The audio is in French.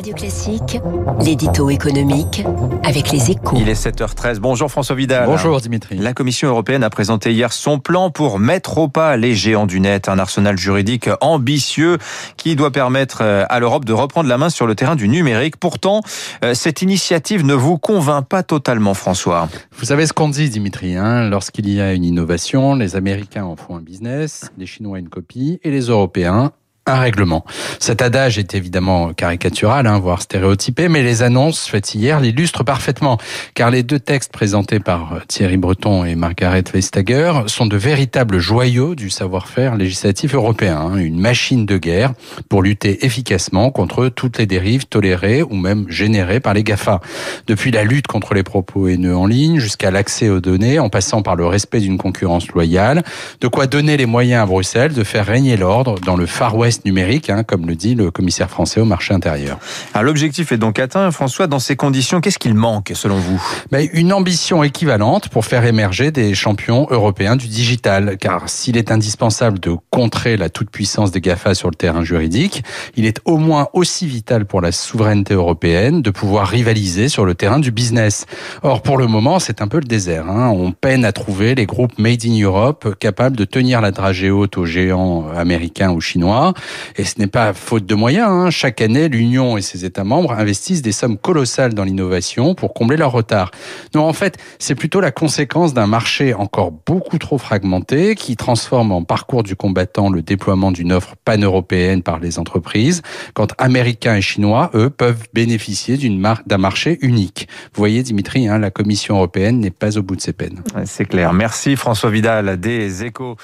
Radio Classique, l'édito économique avec les échos. Il est 7h13. Bonjour François Vidal. Bonjour Dimitri. La Commission européenne a présenté hier son plan pour mettre au pas les géants du net, un arsenal juridique ambitieux qui doit permettre euh, à l'Europe de reprendre la main sur le terrain du numérique. Pourtant, euh, cette initiative ne vous convainc pas totalement, François. Vous savez ce qu'on dit, Dimitri. Hein Lorsqu'il y a une innovation, les Américains en font un business, les Chinois une copie et les Européens un règlement. Cet adage est évidemment caricatural, hein, voire stéréotypé, mais les annonces faites hier l'illustrent parfaitement, car les deux textes présentés par euh, Thierry Breton et Margaret Vestager sont de véritables joyaux du savoir-faire législatif européen, hein, une machine de guerre pour lutter efficacement contre toutes les dérives tolérées ou même générées par les GAFA. Depuis la lutte contre les propos haineux en ligne jusqu'à l'accès aux données, en passant par le respect d'une concurrence loyale, de quoi donner les moyens à Bruxelles de faire régner l'ordre dans le Far West numérique, hein, comme le dit le commissaire français au marché intérieur. L'objectif est donc atteint. François, dans ces conditions, qu'est-ce qu'il manque selon vous? Ben, Une ambition équivalente pour faire émerger des champions européens du digital. Car s'il est indispensable de contrer la toute-puissance des GAFA sur le terrain juridique, il est au moins aussi vital pour la souveraineté européenne de pouvoir rivaliser sur le terrain du business. Or, pour le moment, c'est un peu le désert. Hein. On peine à trouver les groupes Made in Europe capables de tenir la dragée haute aux géants américains ou chinois. Et ce n'est pas faute de moyens. Hein. Chaque année, l'Union et ses États membres investissent des sommes colossales dans l'innovation pour combler leur retard. Non, en fait, c'est plutôt la conséquence d'un marché encore beaucoup trop fragmenté qui transforme en parcours du combattant le déploiement d'une offre pan-européenne par les entreprises, quand Américains et Chinois, eux, peuvent bénéficier d'un marché unique. Vous voyez, Dimitri, hein, la Commission européenne n'est pas au bout de ses peines. C'est clair. Merci François Vidal des Échos.